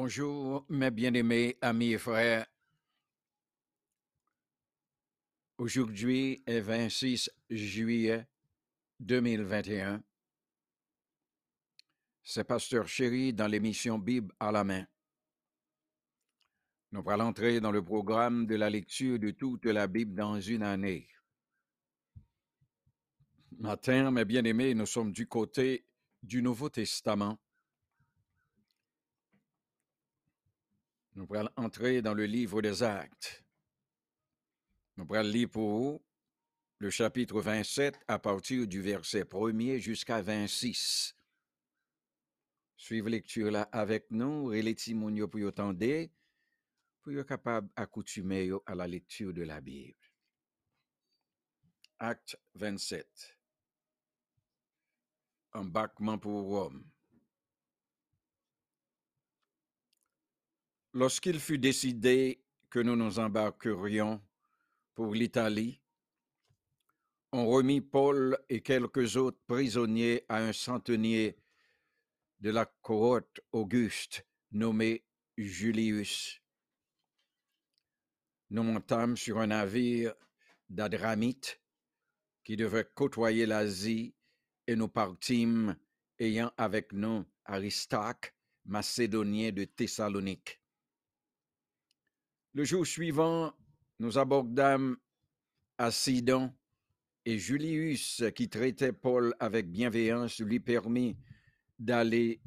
Bonjour, mes bien-aimés amis et frères. Aujourd'hui est 26 juillet 2021. C'est Pasteur Chéri dans l'émission Bible à la main. Nous allons entrer dans le programme de la lecture de toute la Bible dans une année. Matin, mes bien-aimés, nous sommes du côté du Nouveau Testament. Nous allons entrer dans le livre des Actes. Nous allons lire pour vous le chapitre 27 à partir du verset 1er jusqu'à 26. Suivez lecture là avec nous, et les timonios pour y attendre, pour être capable d'accoutumer à la lecture de la Bible. Acte 27. Embarquement pour Rome. Lorsqu'il fut décidé que nous nous embarquerions pour l'Italie, on remit Paul et quelques autres prisonniers à un centenier de la cohorte Auguste nommé Julius. Nous montâmes sur un navire d'Adramite qui devait côtoyer l'Asie et nous partîmes ayant avec nous Aristarque, macédonien de Thessalonique. Le jour suivant, nous abordâmes à Sidon et Julius, qui traitait Paul avec bienveillance, lui permit d'aller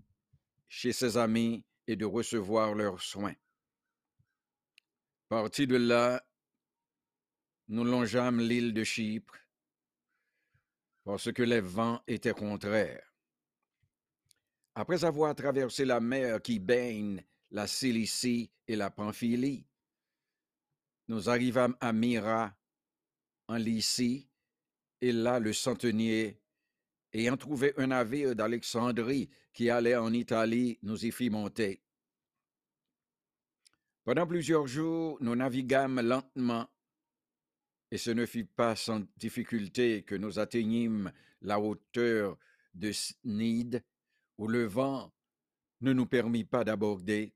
chez ses amis et de recevoir leurs soins. Parti de là, nous longeâmes l'île de Chypre parce que les vents étaient contraires. Après avoir traversé la mer qui baigne la Cilicie et la Pamphylie, nous arrivâmes à Myra, en Lycie, et là le centenier, ayant trouvé un navire d'Alexandrie qui allait en Italie, nous y fit monter. Pendant plusieurs jours, nous naviguâmes lentement, et ce ne fut pas sans difficulté que nous atteignîmes la hauteur de Snide, où le vent ne nous permit pas d'aborder.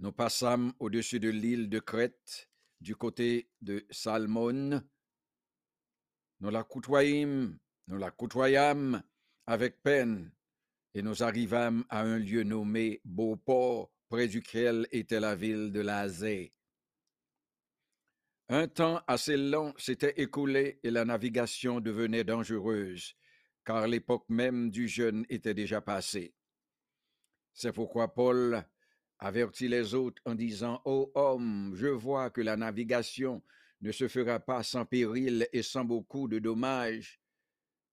Nous passâmes au-dessus de l'île de Crète, du côté de Salmone. Nous la côtoyâmes, nous la côtoyâmes avec peine, et nous arrivâmes à un lieu nommé Beauport, près duquel était la ville de Lazée. Un temps assez long s'était écoulé et la navigation devenait dangereuse, car l'époque même du jeûne était déjà passée. C'est pourquoi Paul avertit les autres en disant, Ô homme, je vois que la navigation ne se fera pas sans péril et sans beaucoup de dommages,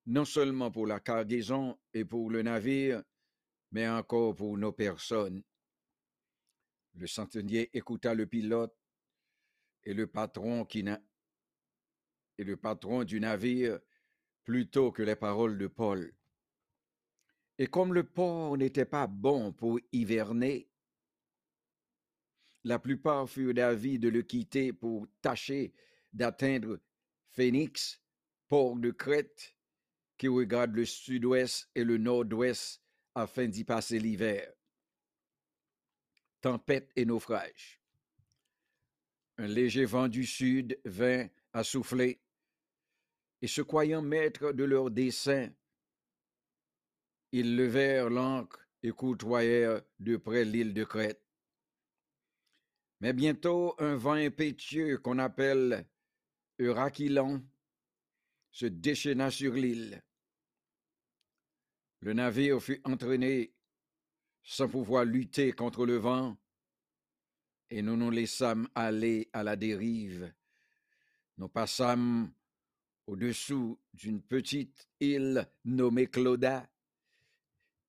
non seulement pour la cargaison et pour le navire, mais encore pour nos personnes. Le centenier écouta le pilote et le patron qui et le patron du navire plutôt que les paroles de Paul. Et comme le port n'était pas bon pour hiverner, la plupart furent d'avis de le quitter pour tâcher d'atteindre Phénix, port de Crète, qui regarde le sud-ouest et le nord-ouest afin d'y passer l'hiver. Tempête et naufrage. Un léger vent du sud vint à souffler, et se croyant maîtres de leur dessein, ils levèrent l'ancre et côtoyèrent de près l'île de Crète. Mais bientôt, un vent impétueux qu'on appelle Euraquilon se déchaîna sur l'île. Le navire fut entraîné sans pouvoir lutter contre le vent, et nous nous laissâmes aller à la dérive. Nous passâmes au-dessous d'une petite île nommée Clauda,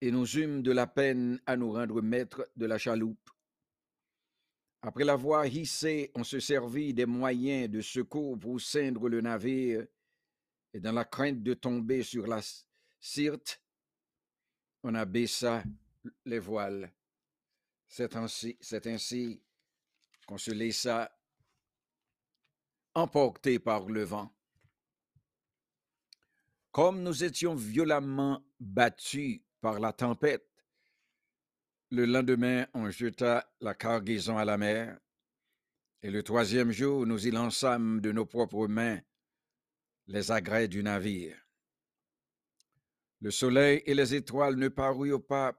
et nous eûmes de la peine à nous rendre maîtres de la chaloupe. Après l'avoir hissé, on se servit des moyens de secours pour ceindre le navire, et dans la crainte de tomber sur la Sirte, on abaissa les voiles. C'est ainsi, c'est ainsi qu'on se laissa emporter par le vent. Comme nous étions violemment battus par la tempête, Le lendemain, on jeta la cargaison à la mer, et le troisième jour, nous y lançâmes de nos propres mains les agrès du navire. Le soleil et les étoiles ne parurent pas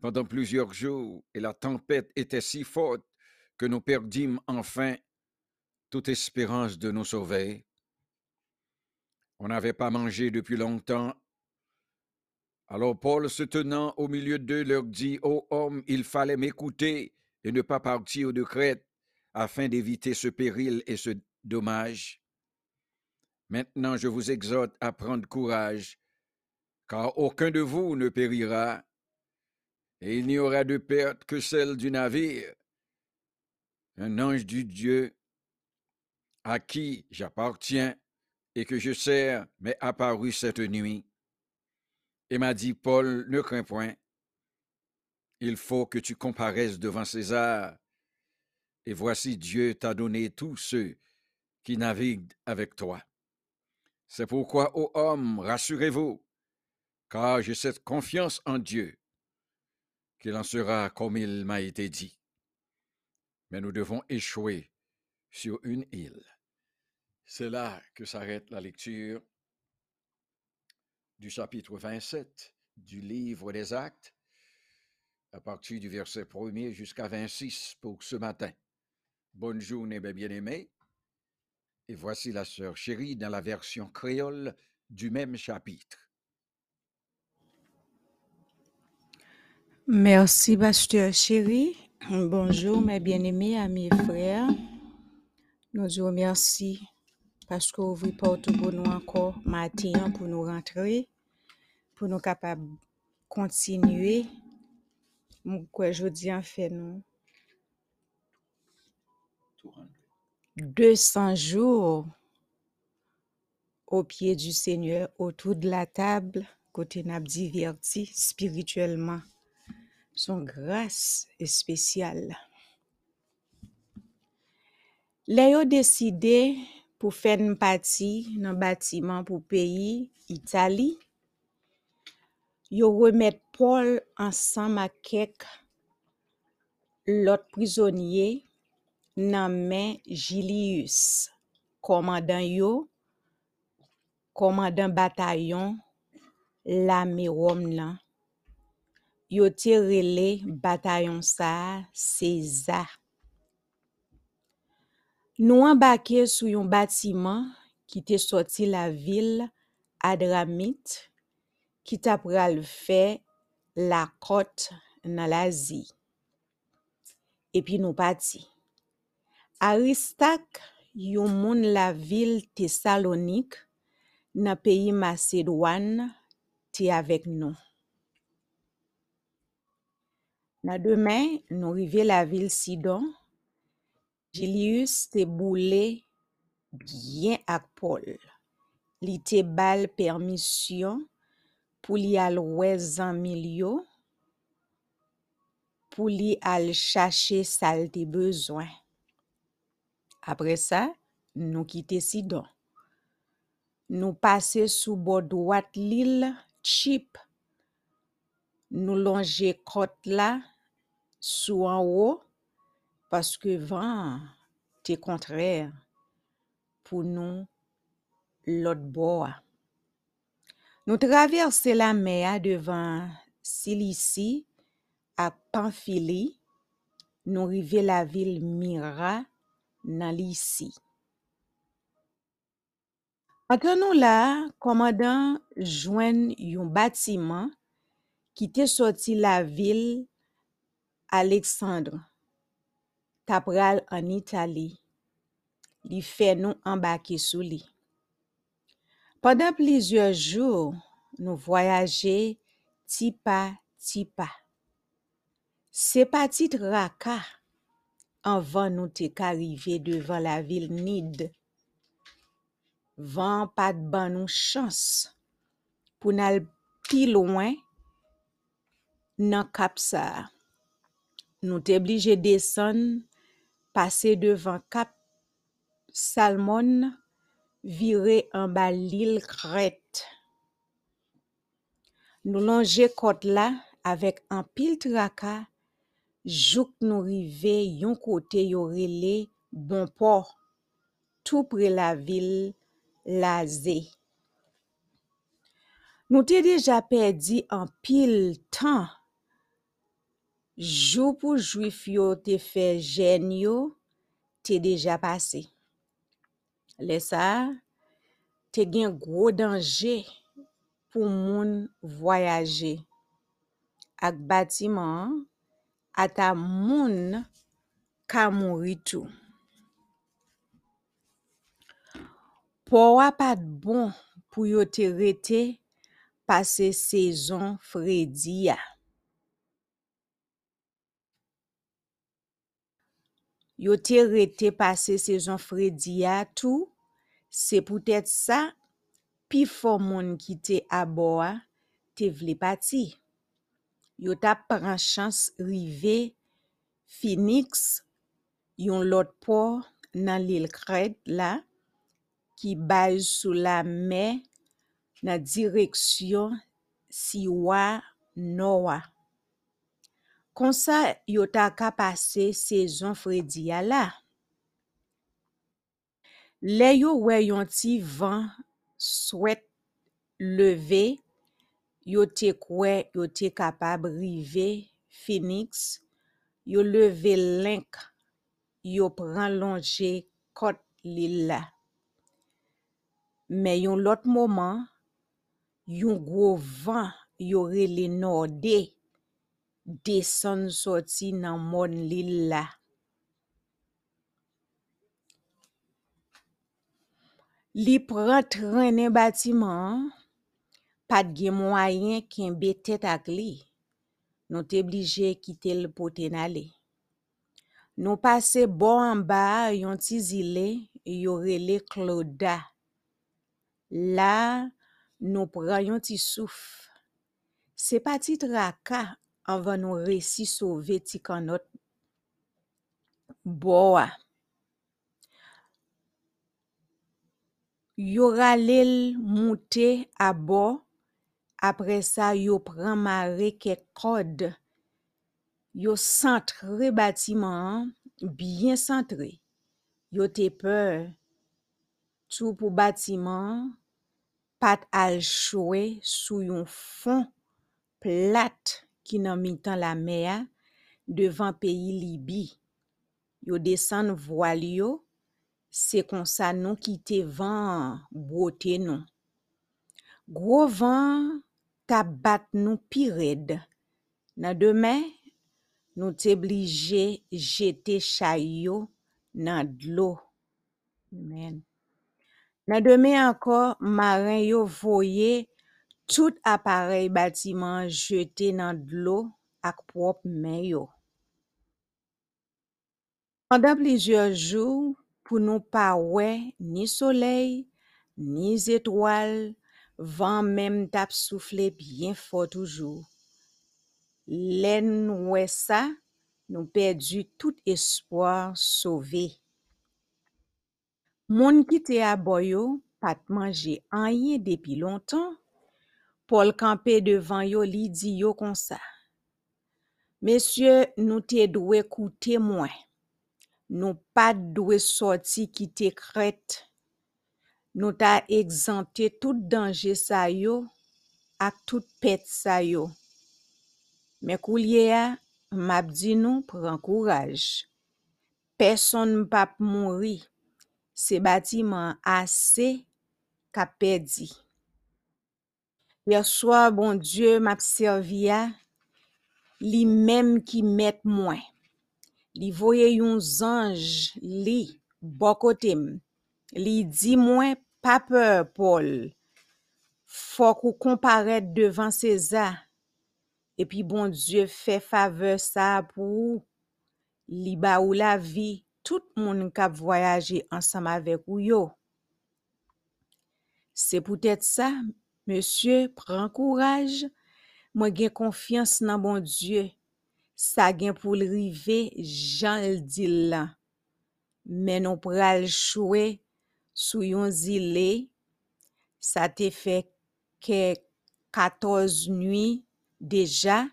pendant plusieurs jours, et la tempête était si forte que nous perdîmes enfin toute espérance de nous sauver. On n'avait pas mangé depuis longtemps. Alors Paul, se tenant au milieu d'eux, leur dit, Ô homme, il fallait m'écouter et ne pas partir de Crète afin d'éviter ce péril et ce dommage. Maintenant, je vous exhorte à prendre courage, car aucun de vous ne périra, et il n'y aura de perte que celle du navire. Un ange du Dieu à qui j'appartiens et que je sers m'est apparu cette nuit et m'a dit, Paul, ne crains point, il faut que tu comparaisses devant César, et voici Dieu t'a donné tous ceux qui naviguent avec toi. C'est pourquoi, ô homme, rassurez-vous, car j'ai cette confiance en Dieu qu'il en sera comme il m'a été dit. Mais nous devons échouer sur une île. C'est là que s'arrête la lecture du chapitre 27 du livre des Actes, à partir du verset 1er jusqu'à 26 pour ce matin. Bonne journée, mes bien-aimés. Et voici la sœur chérie dans la version créole du même chapitre. Merci, pasteur chéri. Bonjour, mes bien-aimés, amis et frères. Nous vous remercions parce que vous ouvrez porte pour nous encore matin pour nous rentrer, pour nous capables continuer. Quoi, je dis en fait, nous. 200 jours au pied du Seigneur, autour de la table, côté n'a diverti spirituellement. Son grâce est spéciale. Là, yo décidé pour faire une partie dans bâtiment pour pays Italie. Yo remettre Paul avec quelques l'autre prisonnier nan main Julius, commandant yo, commandant bataillon l'armée Rome lan. Yo te rele bataillon sa César. Nou embarqué sou yon bâtiment qui te sorti la ville Adramite qui pral fait la côte dans l'Asie. Et puis nous yon moun la ville Thessalonique, nan pays Macédoine, te avec nous. Demain, nous rive la ville Sidon, Julius te boule bien ak Paul. Li te bal permission pou li al wè zanmil yo, pou li al chache sal te bezwen. Apre sa, nou kite Sidon. Nou pase sou bo droit l'île Chip. Nou longe kote la sou an haut paske van te kontrèr pou nou lot bo a. Nou traverse la mer devan Cilicie à Pamphylie, nous rive la ville Myra dans Lycie. Entre nous là, commandant joint yon bâtiment qui te sorti la ville Alexandre, tapral an Itali, li fe nou ambake sou li. Pendan plizye jou, nou voyaje tipa-tipa. Se patit raka, anvan nou te karive devan la vil nid. Van pat ban nou chans pou nal pi loin nan kap sa. Nou te blije deson passer devant Cap Salmon, virer en bas l'île Crète. Nous longer côte là avec un pile tracas jouk nou rive yon kote yo rele bon port, tout pre la vil laze. Nou te deja perdi an pil tan, jou pou jwif yo te fe jen yo, te deja pase. Le sa, te gen gro danje pou moun voyaje. Ak batiman, ata moun ka mouri tou. Po wapat bon pou yo te rete pase sezon fredi. Yo te rete pase sezon fredi ya tou, se pou tèt sa, pi fò moun ki te aboa te vle pati. Yo ta pran chans rive Phoenix, yon lot po nan l'il kred la, ki bay sou la me nan direksyon siwa noua. Konsa yo ta ka pase sezon fredi ya la. Le yo we yon ti van swet leve, yo te kwe yo te kapab rive Phoenix, yo leve link, yo pran kot li la. Men yon lot moman, yon gwo van yo rele deson soti nan moun li la. Li pran trene batiman, pat gen mwayen ken betet ak li, nou te blije kite l poten ale. Nou pase bo an ba yon ti zile, yorele kloda. La, nou pran yon ti souf. Se pati traka anvan nou resi sove ti kanot bo a. Yo ralel moutè a bo, apre sa yo pran mare ke kod. Yo santre batiman, byen santre. Yo te pe, tou pou batiman, pat al chowe sou yon fon plat. ki nan mitan la mea devan peyi Libi. Yo desen voal yo, se konsa nou ki te van bote nou. Gwo van tap bat nou pi red. Nan demen, nou te blije jete chay yo nan dlo. Amen. Nan demen anko, maren yo voye Tout aparey batiman jete nan dlo ak prop men yo. Pendan plizye jou pou nou pa we ni soley, ni zetwal, van menm tap soufle bien fo toujou. Len we sa, nou perdi tout espoir sove. Moun ki te aboyo pat manje anye depi lontan, Paul kampe devan yo li di yo konsa. Mesye nou te dwe koute mwen, nou pa dwe soti ki te kret, nou ta egzante tout danje sa yo ak tout pet sa yo. Mek ou liye a, map di nou pran kouraj. Person mpap mouri, se batiman ase ka pedi. Yerswa bon Diyo map servi a, li menm ki met mwen. Li voye yon zanj li bokotem. Li di mwen pa peur Paul. Fok ou komparet devan seza. Epi bon Diyo fe fave sa pou li ba ou la vi. Tout moun kap voyaje ansam avek ou yo. Se pou tèt sa, Monsye pran kouraj. Mwen gen konfians nan bon Diyo. Sa gen pou li rive jan l di lan. Men nou pral chowe sou yon zile. Sa te fe ke katoz nwi deja.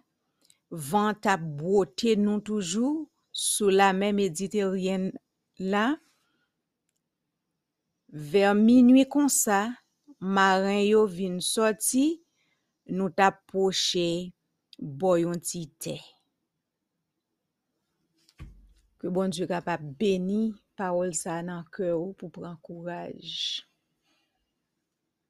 vent ap brote nou toujou sou la Méditerranée la. Vers minuit kon maran yo vin soti, nou tap poche boyon ti te. Ke bon Diyo kapap beni parol sa nan kè ou pou pran kouraj.